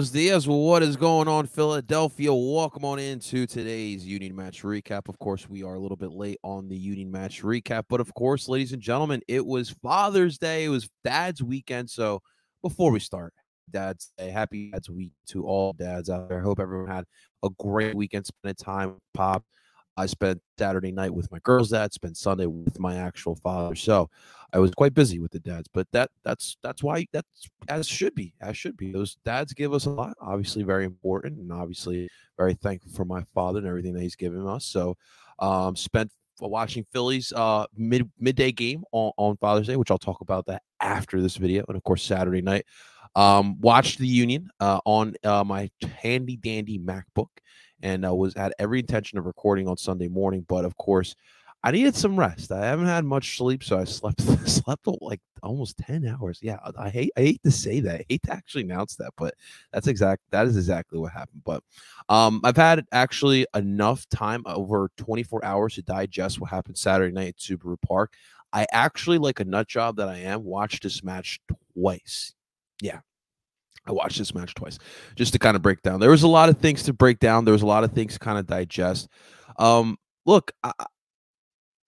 Buenos dias. What is going on, Philadelphia? Welcome on into today's Union match recap. Of course, we are a little bit late on the Union match recap, but of course, ladies and gentlemen, it was Father's Day. It was Dad's weekend. So before we start, Dad's Day, happy Dad's week to all dads out there. I hope everyone had a great weekend spending time with Pop. I spent Saturday night with my girls' dad, spent Sunday with my actual father. So I was quite busy with the dads, but that that's that's why that's as should be, as should be. Those dads give us a lot, obviously very important, and obviously very thankful for my father and everything that he's given us. So um spent watching Phillies uh mid midday game on, on Father's Day, which I'll talk about that after this video, and of course Saturday night. Um, watched the Union uh, on uh, my handy dandy MacBook and uh, was had every intention of recording on Sunday morning, but of course, I needed some rest. I haven't had much sleep, so I slept slept like almost ten hours. Yeah, I hate I hate to say that. I hate to actually announce that, but that's exact. That is exactly what happened. But um, I've had actually enough time over 24 hours to digest what happened Saturday night at Subaru Park. I actually, like a nut job that I am, watched this match twice. Yeah, I watched this match twice just to kind of break down. There was a lot of things to break down. There was a lot of things to kind of digest. Um, look, I,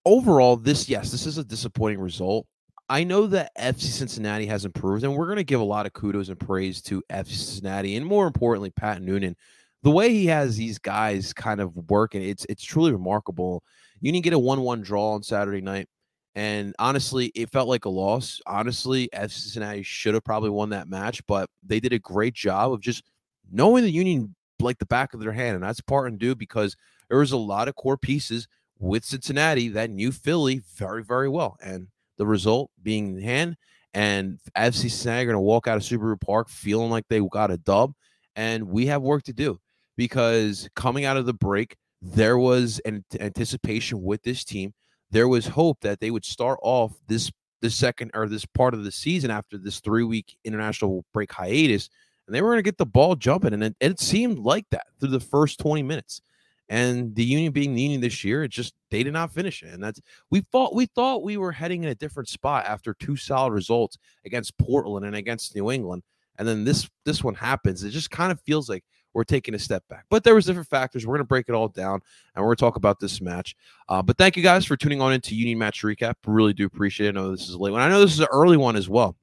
overall, this yes, this is a disappointing result. I know that FC Cincinnati has improved, and we're going to give a lot of kudos and praise to FC Cincinnati, and more importantly, Pat Noonan. The way he has these guys kind of working, it's it's truly remarkable. You didn't get a one-one draw on Saturday night. And honestly, it felt like a loss. Honestly, FC Cincinnati should have probably won that match, but they did a great job of just knowing the Union like the back of their hand. And that's part and due because there was a lot of core pieces with Cincinnati that knew Philly very, very well. And the result being in hand, and FC Cincinnati are going to walk out of Subaru Park feeling like they got a dub. And we have work to do because coming out of the break, there was an anticipation with this team there was hope that they would start off this the second or this part of the season after this three week international break hiatus, and they were going to get the ball jumping, and it, it, seemed like that through the first twenty minutes. And the Union being the Union this year, it just they did not finish it, and that's we thought we thought we were heading in a different spot after two solid results against Portland and against New England, and then this this one happens. It just kind of feels like we're taking a step back. But there was different factors. We're going to break it all down and we're going to talk about this match. Uh, but thank you guys for tuning on into Union Match Recap. Really do appreciate it. I know this is a late one. I know this is an early one as well.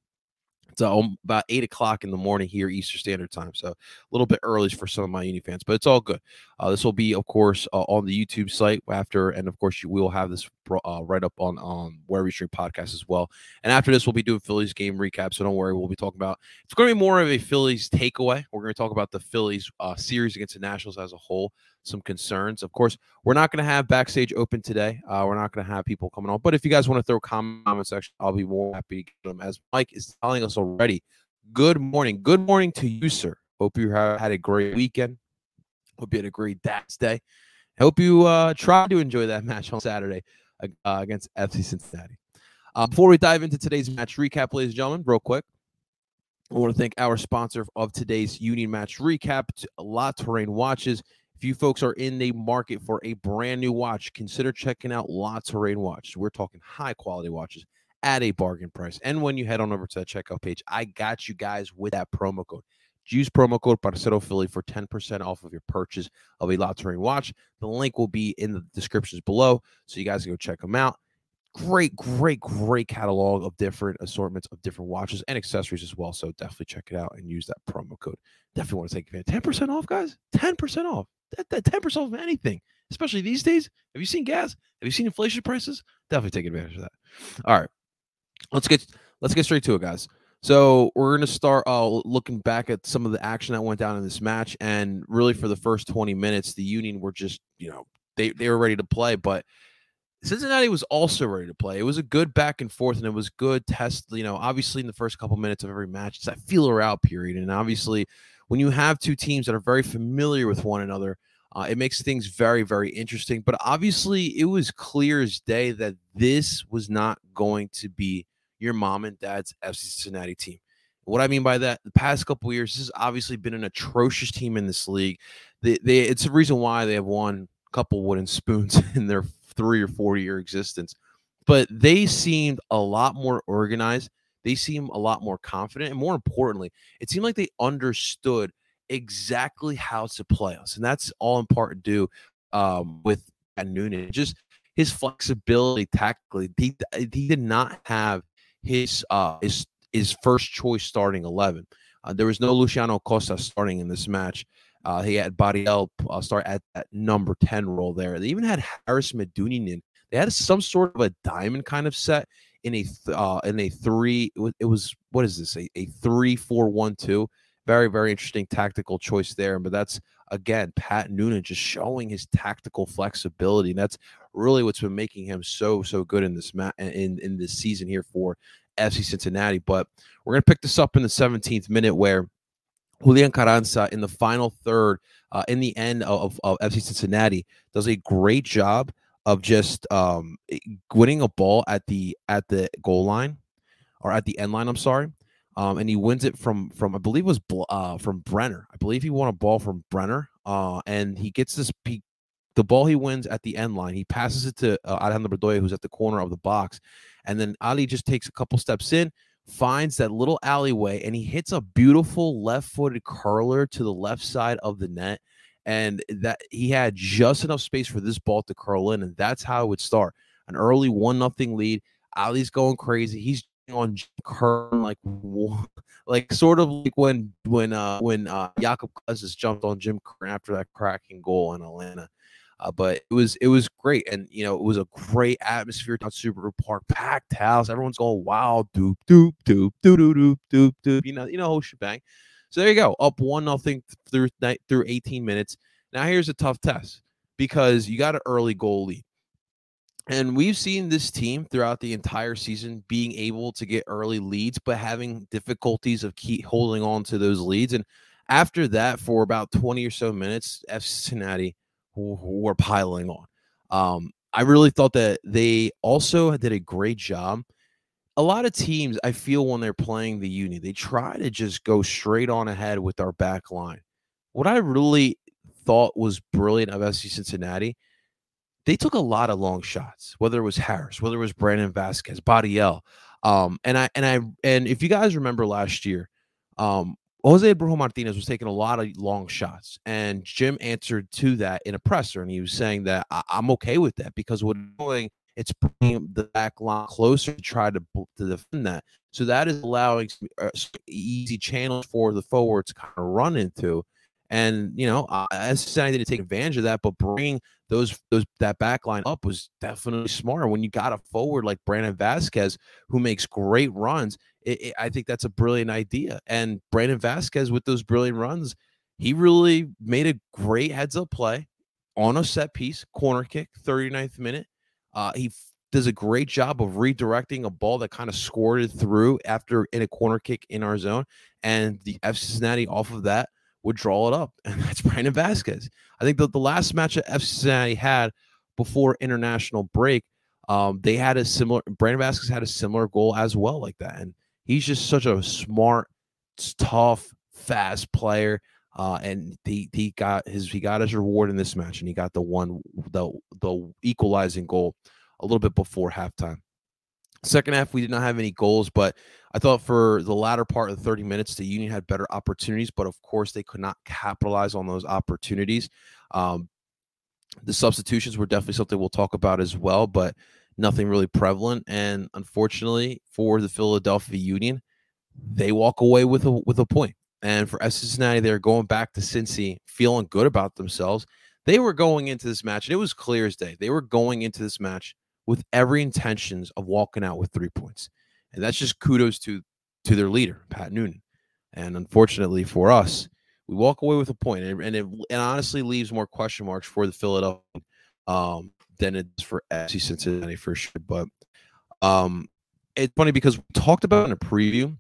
It's uh, about eight o'clock in the morning here, Eastern Standard Time. So a little bit early for some of my Uni fans, but it's all good. Uh, this will be, of course, uh, on the YouTube site after, and of course, you will have this uh, right up on um, where we stream podcasts as well. And after this, we'll be doing Phillies game recap. So don't worry, we'll be talking about it's going to be more of a Phillies takeaway. We're going to talk about the Phillies uh, series against the Nationals as a whole some concerns. Of course, we're not going to have backstage open today. Uh, we're not going to have people coming on. But if you guys want to throw comments section, I'll be more happy to get them. As Mike is telling us already, good morning. Good morning to you, sir. Hope you had a great weekend. Hope you had a great Dad's Day. Hope you uh, tried to enjoy that match on Saturday uh, against FC Cincinnati. Uh, before we dive into today's match recap, ladies and gentlemen, real quick, I want to thank our sponsor of today's Union match recap, La Terrain Watches. If you folks are in the market for a brand new watch, consider checking out La Terrain Watches. We're talking high quality watches at a bargain price. And when you head on over to that checkout page, I got you guys with that promo code. Use promo code Parcero Philly for 10% off of your purchase of a La Terrain watch. The link will be in the descriptions below, so you guys can go check them out. Great, great, great catalog of different assortments of different watches and accessories as well. So definitely check it out and use that promo code. Definitely want to take advantage. 10% off, guys. 10% off that, that 10% off of anything, especially these days. Have you seen gas? Have you seen inflation prices? Definitely take advantage of that. All right. Let's get let's get straight to it, guys. So we're going to start uh, looking back at some of the action that went down in this match, and really for the first 20 minutes, the Union were just you know they they were ready to play, but Cincinnati was also ready to play. It was a good back and forth, and it was good test. You know, obviously in the first couple minutes of every match, it's that feeler out period, and obviously when you have two teams that are very familiar with one another, uh, it makes things very, very interesting. But obviously, it was clear as day that this was not going to be your mom and dad's FC Cincinnati team. What I mean by that, the past couple years, this has obviously been an atrocious team in this league. They, they, it's the reason why they have won a couple wooden spoons in their three or four year existence. But they seemed a lot more organized. They they seem a lot more confident. And more importantly, it seemed like they understood exactly how to play us. And that's all in part due um, with Noonan. Just his flexibility tactically. He, he did not have his uh his his first choice starting 11. Uh, there was no Luciano Acosta starting in this match. Uh, he had Badiel uh, start at that number 10 role there. They even had Haris Medunjanin. They had some sort of a diamond kind of set in a th- uh, in a three. It was, it was what is this? A, a three four one two. Very very interesting tactical choice there. But that's again Pat Noonan just showing his tactical flexibility. And that's really what's been making him so so good in this mat in in this season here for FC Cincinnati. But we're gonna pick this up in the 17th minute where Julian Carranza in the final third, uh, in the end of, of FC Cincinnati, does a great job of just um, winning a ball at the at the goal line or at the end line. I'm sorry, um, and he wins it from from I believe it was uh, from Brenner. I believe he won a ball from Brenner, uh, and he gets this. He, the ball he wins at the end line, he passes it to uh, Alejandro Bedoya, who's at the corner of the box, and then Ali just takes a couple steps in, finds that little alleyway, and he hits a beautiful left-footed curler to the left side of the net and that he had just enough space for this ball to curl in, and that's how it would start. An early one nothing lead. Ali's going crazy. He's on Curtin like like sort of like when when uh when uh Jakob Cousins jumped on Jim Curtin after that cracking goal in Atlanta. Uh, but it was it was great, and you know it was a great atmosphere down Subaru Park, packed house. Everyone's going wild, doop doop doop doop doop doop doop. doop you know you know whole shebang. So there you go, up one nothing through through 18 minutes. Now here's a tough test because you got an early goal lead. And we've seen this team throughout the entire season being able to get early leads, but having difficulties of keep holding on to those leads. And after that, for about 20 or so minutes, F Cincinnati were piling on. Um, I really thought that they also did a great job a lot of teams, I feel when they're playing the uni, they try to just go straight on ahead with our back line. What I really thought was brilliant of SC Cincinnati, they took a lot of long shots, whether it was Harris, whether it was Brandon Vazquez, Badiel. Um, and I and I and if you guys remember last year, um, Jose Brujo Martinez was taking a lot of long shots, and Jim answered to that in a presser, and he was saying that I- am okay with that because what doing it's bringing the back line closer to try to, to defend that. So that is allowing uh, easy channels for the forward to kind of run into. And you know, uh, I didn't take advantage of that, but bringing those those that back line up was definitely smart. When you got a forward like Brandon Vazquez who makes great runs, it, it, I think that's a brilliant idea. And Brandon Vazquez with those brilliant runs, he really made a great heads up play on a set piece, corner kick, 39th minute. Uh, he f- does a great job of redirecting a ball that kind of squirted through after in a corner kick in our zone, and the F Cincinnati off of that would draw it up, and that's Brandon Vazquez. I think that the last match that F Cincinnati had before international break, um, they had a similar. Brandon Vazquez had a similar goal as well, like that, and he's just such a smart, tough, fast player. Uh, and he he got his he got his reward in this match, and he got the one the the equalizing goal a little bit before halftime. Second half, we did not have any goals, but I thought for the latter part of the 30 minutes, the Union had better opportunities, but of course, they could not capitalize on those opportunities. Um, the substitutions were definitely something we'll talk about as well, but nothing really prevalent. And unfortunately, for the Philadelphia Union, they walk away with a with a point. And for Cincinnati, they're going back to Cincy, feeling good about themselves. They were going into this match, and it was clear as day. They were going into this match with every intentions of walking out with three points, and that's just kudos to to their leader, Pat Noonan. And unfortunately for us, we walk away with a point, and, and it and honestly leaves more question marks for the Philadelphia um, than it's for FC Cincinnati for sure. But um, it's funny because we talked about in a preview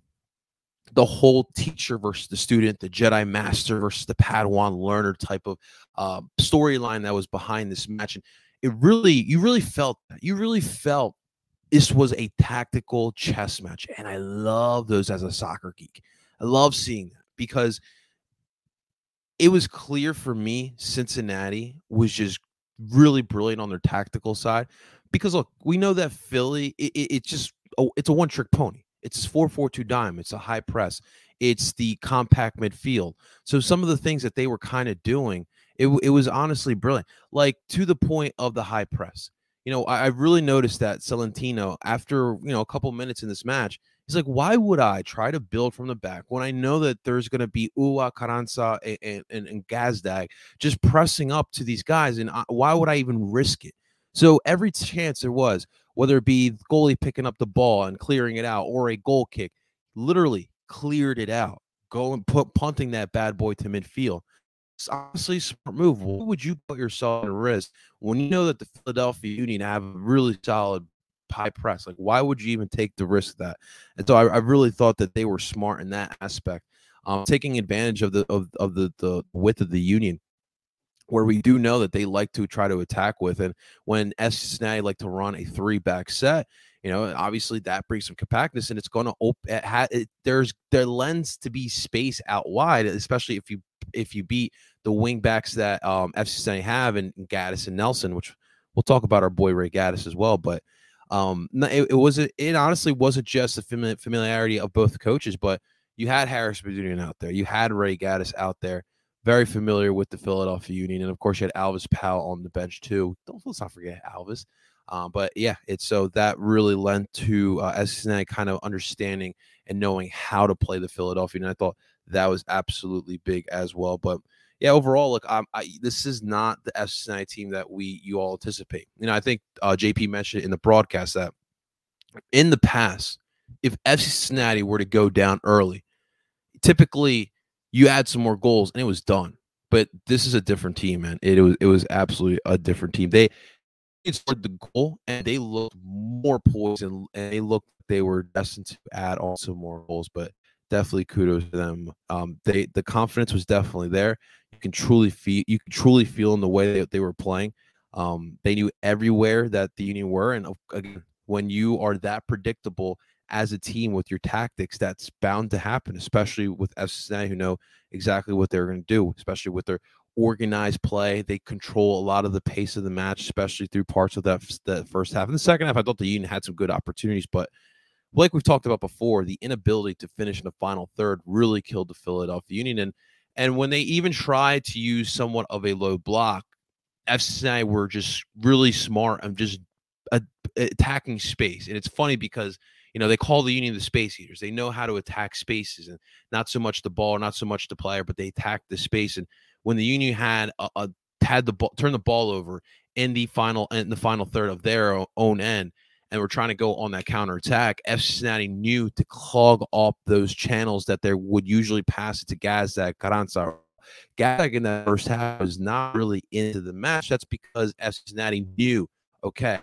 the whole teacher versus the student, the Jedi Master versus the Padawan learner type of uh, storyline that was behind this match. And it really, you really felt that. You really felt this was a tactical chess match. And I love those as a soccer geek. I love seeing that because it was clear for me Cincinnati was just really brilliant on their tactical side. Because look, we know that Philly, it, it, it's just, oh, it's a one trick pony It's 4-4-2 dime. It's a high press. It's the compact midfield. So some of the things that they were kind of doing, it, it was honestly brilliant. Like to the point of the high press. You know, I, I really noticed that Celentano, after you know a couple minutes in this match, he's like, why would I try to build from the back when I know that there's going to be Uhre, Carranza, and, and, and Gazdag just pressing up to these guys? And I, why would I even risk it? So every chance there was, whether it be goalie picking up the ball and clearing it out or a goal kick, literally cleared it out, going put punting that bad boy to midfield. It's honestly smart move. What would you put yourself at risk when you know that the Philadelphia Union have a really solid high press? Like, why would you even take the risk of that? And so I, I really thought that they were smart in that aspect, um, taking advantage of the of, of the the width of the Union where we do know that they like to try to attack with. And when S Cincinnati like to run a three back set, you know, obviously that brings some compactness and it's going to open. It ha- it, there's there lends to be space out wide, especially if you if you beat the wing backs that um, FC Cincinnati have and Gaddis and Nelson, which we'll talk about our boy Ray Gaddis as well. But um, it, it wasn't. It honestly wasn't just the familiarity of both coaches, but you had Harris Boudreau out there, you had Ray Gaddis out there very familiar with the Philadelphia Union, and of course you had Alvas Powell on the bench too. Don't let's not forget Alvas. Um, but yeah, it's so that really lent to uh, Cincinnati kind of understanding and knowing how to play the Philadelphia. And I thought that was absolutely big as well. But yeah, overall, look, I, this is not the Cincinnati team that we you all anticipate. You know, I think uh, JP mentioned in the broadcast that in the past, if FC Cincinnati were to go down early, typically you add some more goals and it was done. But this is a different team, man. It, was it was absolutely a different team. They scored the goal and they looked more poised and, and they looked they were destined to add also more goals. But definitely kudos to them. Um, they the confidence was definitely there. You can truly feel you can truly feel in the way that they were playing. Um, they knew everywhere that the Union were, and again, when you are that predictable as a team with your tactics, that's bound to happen, especially with FC who know exactly what they're going to do, especially with their organized play. They control a lot of the pace of the match, especially through parts of that, that first half. In the second half, I thought the Union had some good opportunities, but like we've talked about before, the inability to finish in the final third really killed the Philadelphia Union. And and when they even tried to use somewhat of a low block, FC were just really smart and just attacking space. And it's funny because you know, they call the Union the space eaters. They know how to attack spaces and not so much the ball, not so much the player, but they attack the space. And when the Union had a, a had the ball, turn the ball over in the final in the final third of their own end, and we're trying to go on that counter attack, F. Cincinnati knew to clog up those channels that they would usually pass it to Gazdag, Carranza. Gazdag in the first half was not really into the match. That's because F. Cincinnati knew, okay,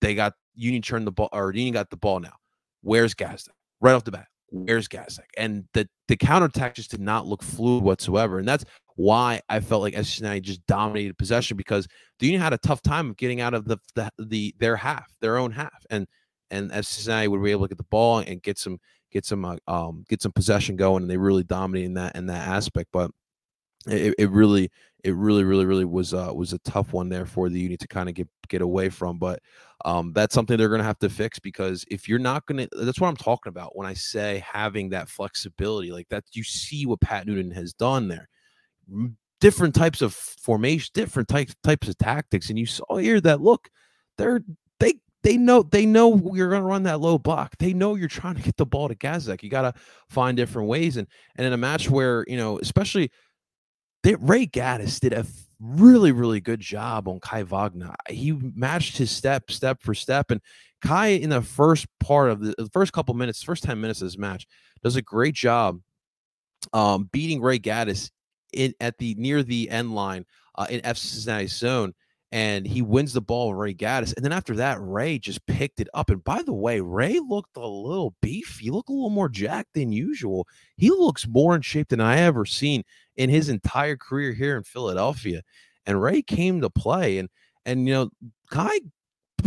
they got Union turned the ball or Union got the ball now. Where's Gazdag? Right off the bat, where's Gazdag? And the the counterattack just did not look fluid whatsoever. And that's why I felt like Cincinnati just dominated possession because the Union had a tough time of getting out of the the, the their half, their own half, and and Cincinnati would be able to get the ball and get some get some uh, um get some possession going, and they really dominated in that in that aspect. But it, it really it really really really was uh was a tough one there for the Union to kind of get get away from. But um, that's something they're to have to fix because if you're not to, that's what I'm talking about when I say having that flexibility, like that, you see what Pat Noonan has done there. Different types of formation, different types types of tactics, and you saw here that look, they're they they know they know you're going to run that low block. They know you're trying to get the ball to Gazdag. You got to find different ways, and and in a match where you know, especially they, Ray Gaddis did a really, really good job on Kai Wagner. He matched his step, step for step. And Kai, in the first part of the, the first couple minutes, first 10 minutes of this match, does a great job um, beating Ray Gaddis in at the near the end line uh, in F Cincinnati's zone and he wins the ball Ray Gaddis. And then after that, Ray just picked it up. And by the way, Ray looked a little beefy. He looked a little more jacked than usual. He looks more in shape than I ever seen in his entire career here in Philadelphia. And Ray came to play. And and you know, Kai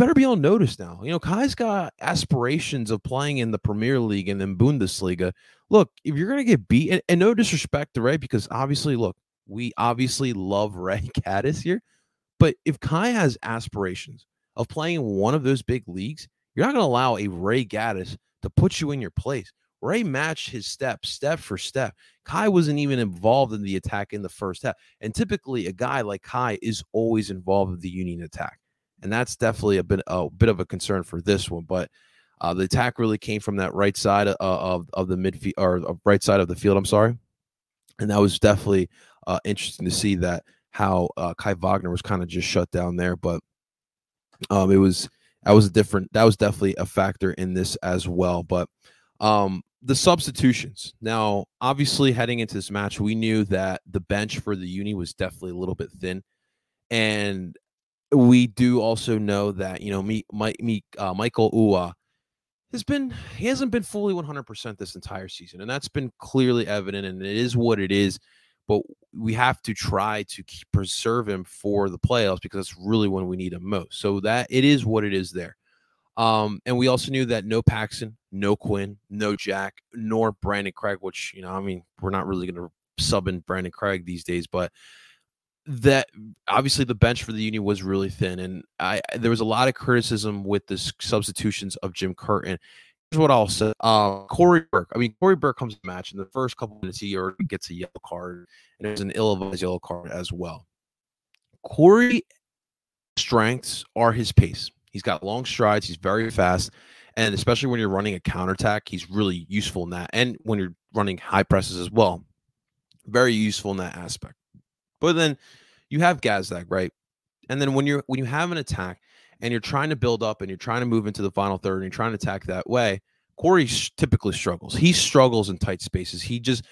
better be on notice now. You know, Kai's got aspirations of playing in the Premier League and then Bundesliga. Look, if you're gonna get beat, and, and no disrespect to Ray, because obviously, look, we obviously love Ray Gaddis here. But if Kai has aspirations of playing in one of those big leagues, you're not going to allow a Ray Gaddis to put you in your place. Ray matched his step, step for step. Kai wasn't even involved in the attack in the first half. And typically, a guy like Kai is always involved in the Union attack. And that's definitely a bit, a bit of a concern for this one. But uh, the attack really came from that right side of, of, of the midfield or uh, right side of the field. I'm sorry. And that was definitely uh, interesting to see that how uh, Kai Wagner was kind of just shut down there. But um, it was that was a different that was definitely a factor in this as well. But um, the substitutions. Now, obviously, heading into this match, we knew that the bench for the uni was definitely a little bit thin, and we do also know that you know me, my, me, uh, Mikael Uhre has been he hasn't been fully 100% this entire season, and that's been clearly evident, and it is what it is. But we have to try to preserve him for the playoffs because that's really when we need him most. So that it is what it is there. Um, and we also knew that no Paxten, no Quinn, no Jack, nor Brandan Craig, which, you know, I mean, we're not really going to sub in Brandan Craig these days, but that obviously the bench for the Union was really thin. And I there was a lot of criticism with the substitutions of Jim Curtin. Here's what I'll say. Uh, Cory Burke. I mean, Cory Burke comes to match in the first couple minutes, he already gets a yellow card, and there's an ill-advised yellow card as well. Cory strengths are his pace. He's got long strides. He's very fast. And especially when you're running a counterattack, he's really useful in that. And when you're running high presses as well, very useful in that aspect. But then you have Gazdag, right? And then when you're when you have an attack and you're trying to build up and you're trying to move into the final third and you're trying to attack that way, Cory typically struggles. He struggles in tight spaces. He just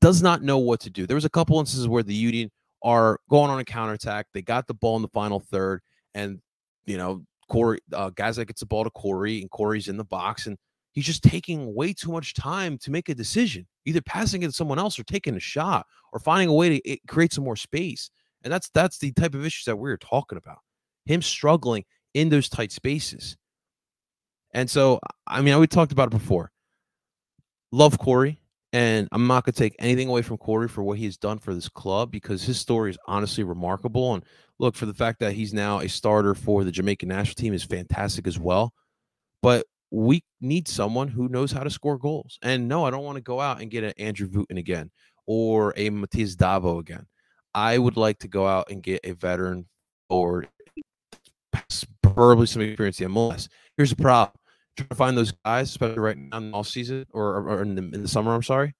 does not know what to do. There was a couple instances where the Union are going on a counterattack. They got the ball in the final third, and you know Cory, uh, gets the ball to Cory, and Cory's in the box, and he's just taking way too much time to make a decision, either passing it to someone else or taking a shot or finding a way to create some more space. And that's that's the type of issues that we are talking about. Him struggling in those tight spaces. And so, I mean, we talked about it before. Love Cory, and I'm not going to take anything away from Cory for what he has done for this club because his story is honestly remarkable. And look, for the fact that he's now a starter for the Jamaican national team is fantastic as well. But we need someone who knows how to score goals. And no, I don't want to go out and get an Andrew Wooten again or a Matheus Davó again. I would like to go out and get a veteran or preferably some experience in MLS. Here's the problem. Trying to find those guys, especially right now in the off season or, or in, the, in the summer, I'm sorry,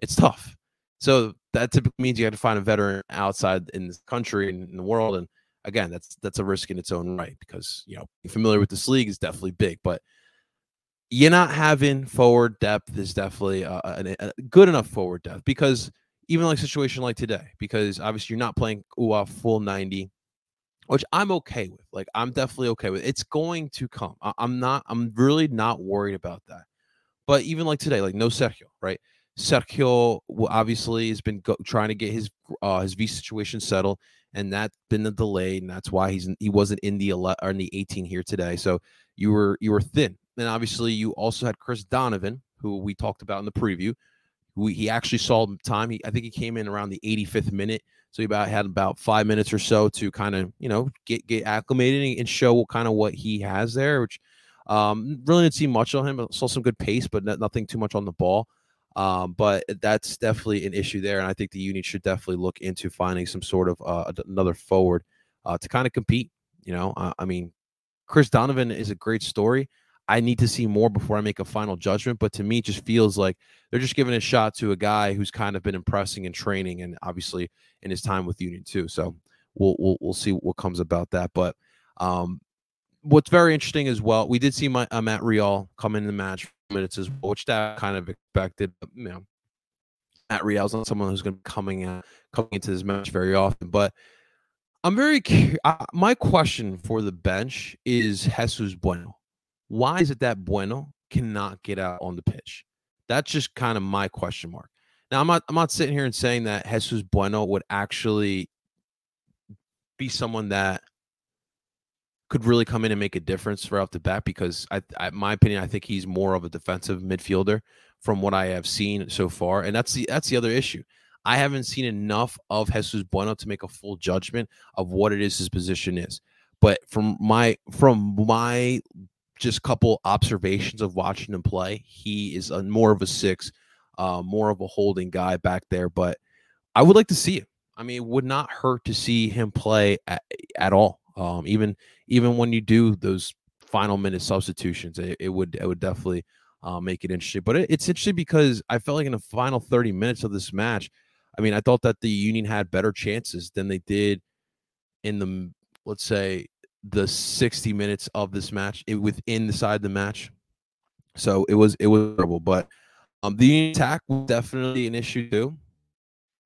it's tough. So that typically means you have to find a veteran outside in the country and in the world. And again, that's that's a risk in its own right because you know familiar with this league is definitely big, but you're not having forward depth is definitely a, a, a good enough forward depth because even like situation like today, because obviously you're not playing Uhre full 90, which I'm okay with. Like I'm definitely okay with. It's going to come. I, am not. I'm really not worried about that. But even like today, like no Sergio, right? Sergio obviously has been go- trying to get his uh, his visa situation settled, and that's been the delay, and that's why he's he wasn't in the 11 or in the 18 here today. So you were you were thin. And obviously, you also had Chris Donovan, who we talked about in the preview. Who he actually saw time. He, I think he came in around the 85th minute, so he about had about five minutes or so to kind of you know get get acclimated and show kind of what he has there. Which um, really didn't see much on him. I saw some good pace, but nothing too much on the ball. Um, but that's definitely an issue there, and I think the Union should definitely look into finding some sort of uh, another forward uh, to kind of compete. You know, uh, I mean, Chris Donovan is a great story. I need to see more before I make a final judgment, but to me, it just feels like they're just giving a shot to a guy who's kind of been impressing in training, and obviously in his time with Union too. So we'll we'll, we'll see what comes about that, but. Um, what's very interesting as well, we did see my, uh, Matt Real come in the match minutes as well, which that kind of expected. But, you know, Matt Real's not someone who's going to be coming out, coming into this match very often. But I'm very curious. Uh, my question for the bench is Jesus Bueno. Why is it that Bueno cannot get out on the pitch? That's just kind of my question mark. Now I'm not I'm not sitting here and saying that Jesus Bueno would actually be someone that could really come in and make a difference right off the bat because I, I my opinion I think he's more of a defensive midfielder from what I have seen so far and that's the that's the other issue. I haven't seen enough of Jesus Bueno to make a full judgment of what it is his position is. But from my from my just a couple observations of watching him play. He is a, more of a six, uh, more of a holding guy back there. But I would like to see him. I mean, it would not hurt to see him play at, at all. Um, even even when you do those final minute substitutions, it, it would it would definitely uh, make it interesting. But it, it's interesting because I felt like in the final 30 minutes of this match, I mean, I thought that the Union had better chances than they did in the let's say the 60 minutes of this match it, within the side of the match. So it was it was terrible, but um, the attack was definitely an issue too.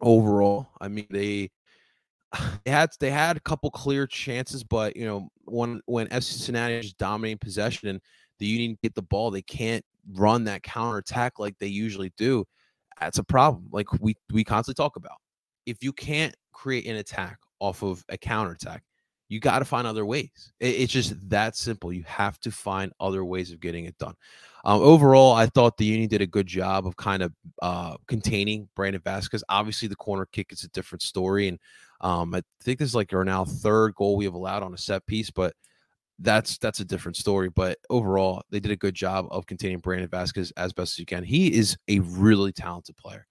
Overall, I mean they they had they had a couple clear chances, but you know when when FC Cincinnati is dominating possession and the Union get the ball, they can't run that counter attack like they usually do. That's a problem. Like we we constantly talk about. If you can't create an attack off of a counter attack, you got to find other ways. It, it's just that simple. You have to find other ways of getting it done. Um, overall, I thought the Union did a good job of kind of uh, containing Brandon Vazquez. Obviously, the corner kick is a different story, and um, I think this is like our now third goal we have allowed on a set piece, but that's that's a different story. But overall, they did a good job of containing Brandon Vazquez as best as you can. He is a really talented player,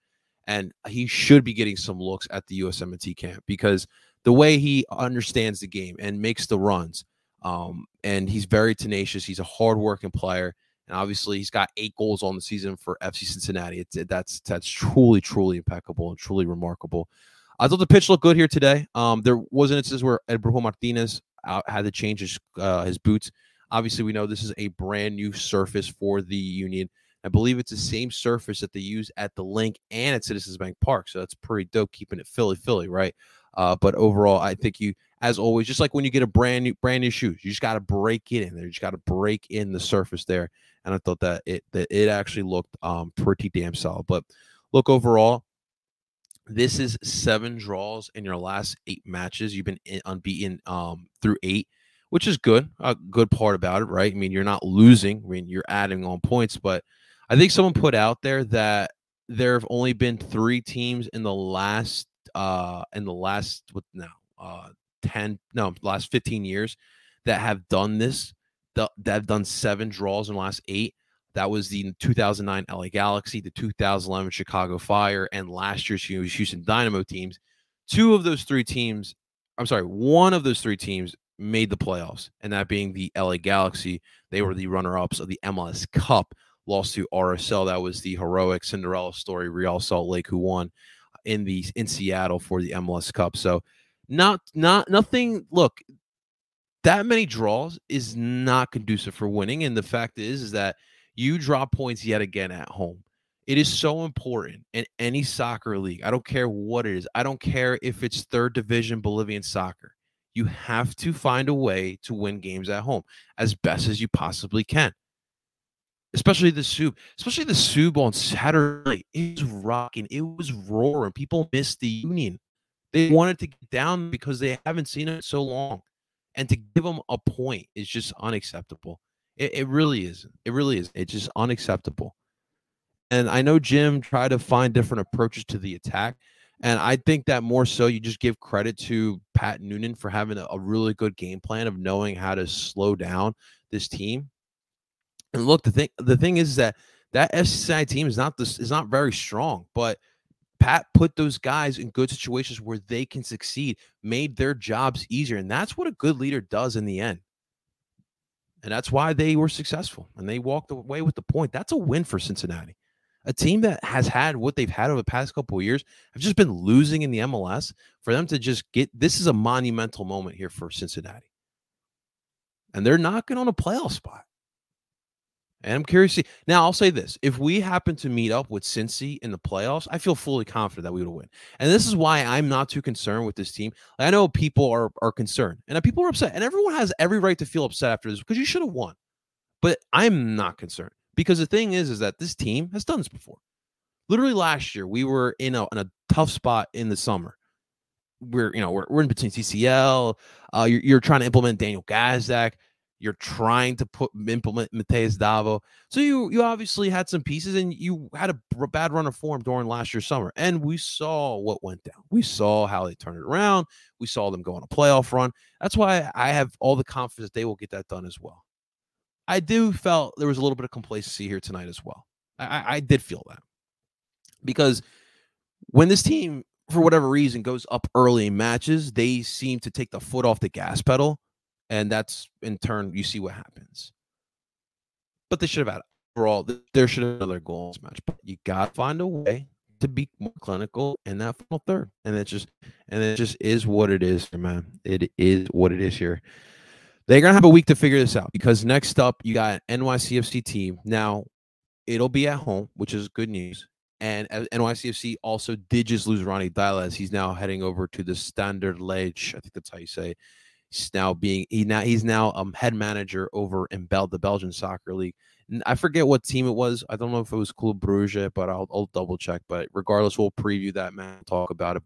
and he should be getting some looks at the USMNT camp because the way he understands the game and makes the runs, um, and he's very tenacious. He's a hardworking player, and obviously he's got eight goals on the season for FC Cincinnati. It's that's that's truly truly impeccable and truly remarkable. I thought the pitch looked good here today. Um, there was an instance where El Brujo Martinez out, had to change his uh, his boots. Obviously, we know this is a brand new surface for the Union. I believe it's the same surface that they use at the Linc and at Citizens Bank Park. So that's pretty dope, keeping it Philly, Philly, right? Uh, but overall, I think you, as always, just like when you get a brand new brand new shoes, you just got to break it in there. You just got to break in the surface there. And I thought that it that it actually looked um, pretty damn solid. But look overall, this is seven draws in your last eight matches. You've been unbeaten um, through eight, which is good. A good part about it, right? I mean, you're not losing. I mean, you're adding on points. But I think someone put out there that there have only been three teams in the last uh in the last what now uh 10 no last 15 years that have done this that have done seven draws in the last eight that was the 2009 LA Galaxy, the 2011 Chicago Fire, and last year's Houston Dynamo teams. Two of those three teams, I'm sorry, one of those three teams made the playoffs, and that being the LA Galaxy. They were the runner ups of the MLS Cup, lost to RSL. That was the heroic Cinderella story, Real Salt Lake, who won in the in Seattle for the MLS Cup. So not not nothing. Look, that many draws is not conducive for winning. And the fact is, is that you drop points yet again at home. It is so important in any soccer league. I don't care what it is. I don't care if it's third division Bolivian soccer. You have to find a way to win games at home as best as you possibly can. Especially the Sub, especially the Sub on Saturday. It was rocking. It was roaring. People missed the Union. They wanted to get down because they haven't seen it so long. And to give them a point is just unacceptable. It, it really is. It really is. It's just unacceptable. And I know Jim tried to find different approaches to the attack. And I think that more so you just give credit to Pat Noonan for having a, a really good game plan of knowing how to slow down this team. And look, the thing the thing is that that FCI team is not this is not very strong, but Pat put those guys in good situations where they can succeed, made their jobs easier. And that's what a good leader does in the end. And that's why they were successful and they walked away with the point. That's a win for Cincinnati. A team that has had what they've had over the past couple of years have just been losing in the MLS. For them to just get this is a monumental moment here for Cincinnati. And they're knocking on a playoff spot. And I'm curious to see. Now, I'll say this. If we happen to meet up with Cincy in the playoffs, I feel fully confident that we would win. And this is why I'm not too concerned with this team. I know people are, are concerned and people are upset. And everyone has every right to feel upset after this because you should have won. But I'm not concerned because the thing is, is that this team has done this before. Literally last year, we were in a, in a tough spot in the summer. We're, you know, we're, we're in between CCL. Uh, you're, you're trying to implement Daniel Gazdag. You're trying to put implement Matheus Davó. So you you obviously had some pieces and you had a bad run of form during last year's summer. And we saw what went down. We saw how they turned it around. We saw them go on a playoff run. That's why I have all the confidence they will get that done as well. I do felt there was a little bit of complacency here tonight as well. I, I did feel that because when this team, for whatever reason, goes up early in matches, they seem to take the foot off the gas pedal, and that's in turn you see what happens. But they should have had overall. There should have been another goal in this match, but you got to find a way to be more clinical in that final third, and it just and it just is what it is, man. It is what it is here. They're gonna have a week to figure this out because next up you got NYCFC team. Now it'll be at home, which is good news. And uh, NYCFC also did just lose Ronny Deila. He's now heading over to the Standard Liège. I think that's how you say. He's now being he now he's now um head manager over in Bel the Belgian soccer league. And I forget what team it was. I don't know if it was Club Bruges, but I'll, I'll double check. But regardless, we'll preview that man. Talk about it.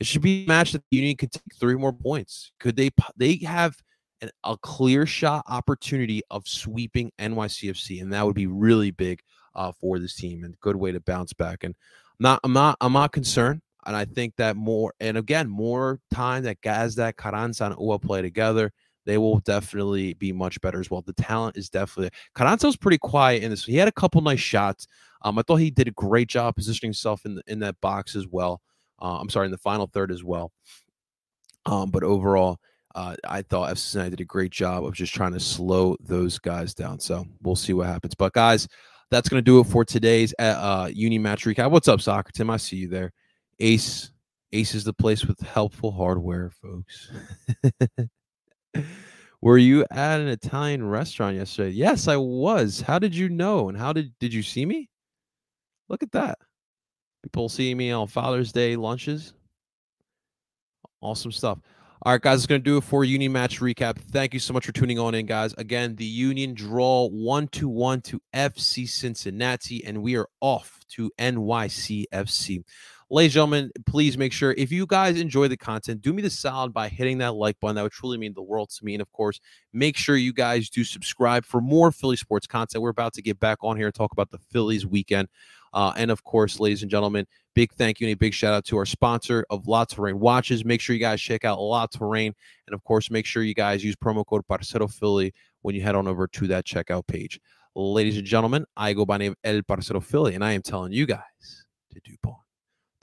It should be a match that the Union could take three more points. Could they? They have an, a clear shot opportunity of sweeping NYCFC, and that would be really big uh, for this team and good way to bounce back. And not, I'm not, I'm not concerned. And I think that more, and again, more time that Gazdag, Carranza, and Uhre play together, they will definitely be much better as well. The talent is definitely Carranza was pretty quiet in this. He had a couple nice shots. Um, I thought he did a great job positioning himself in the, in that box as well. Uh, I'm sorry, in the final third as well. Um, but overall, uh, I thought FC Cincinnati did a great job of just trying to slow those guys down. So we'll see what happens. But guys, that's going to do it for today's uh, uh, Uni match recap. What's up, Soccer Tim? I see you there. Ace, Ace is the place with helpful hardware, folks. Were you at an Italian restaurant yesterday? Yes, I was. How did you know? And how did did you see me? Look at that. People seeing me on Father's Day lunches. Awesome stuff. All right, guys, it's going to do it for Union match recap. Thank you so much for tuning on in, guys. Again, the Union draw one to one to FC Cincinnati, and we are off to NYCFC. Ladies and gentlemen, please make sure if you guys enjoy the content, do me the solid by hitting that like button. That would truly mean the world to me. And of course, make sure you guys do subscribe for more Philly sports content. We're about to get back on here and talk about the Phillies weekend. Uh, and of course, ladies and gentlemen, big thank you and a big shout out to our sponsor of La Terrain Watches. Make sure you guys check out La Terrain. And of course, make sure you guys use promo code Parcero Philly when you head on over to that checkout page. Ladies and gentlemen, I go by name El Parcero Philly, and I am telling you guys to do porn.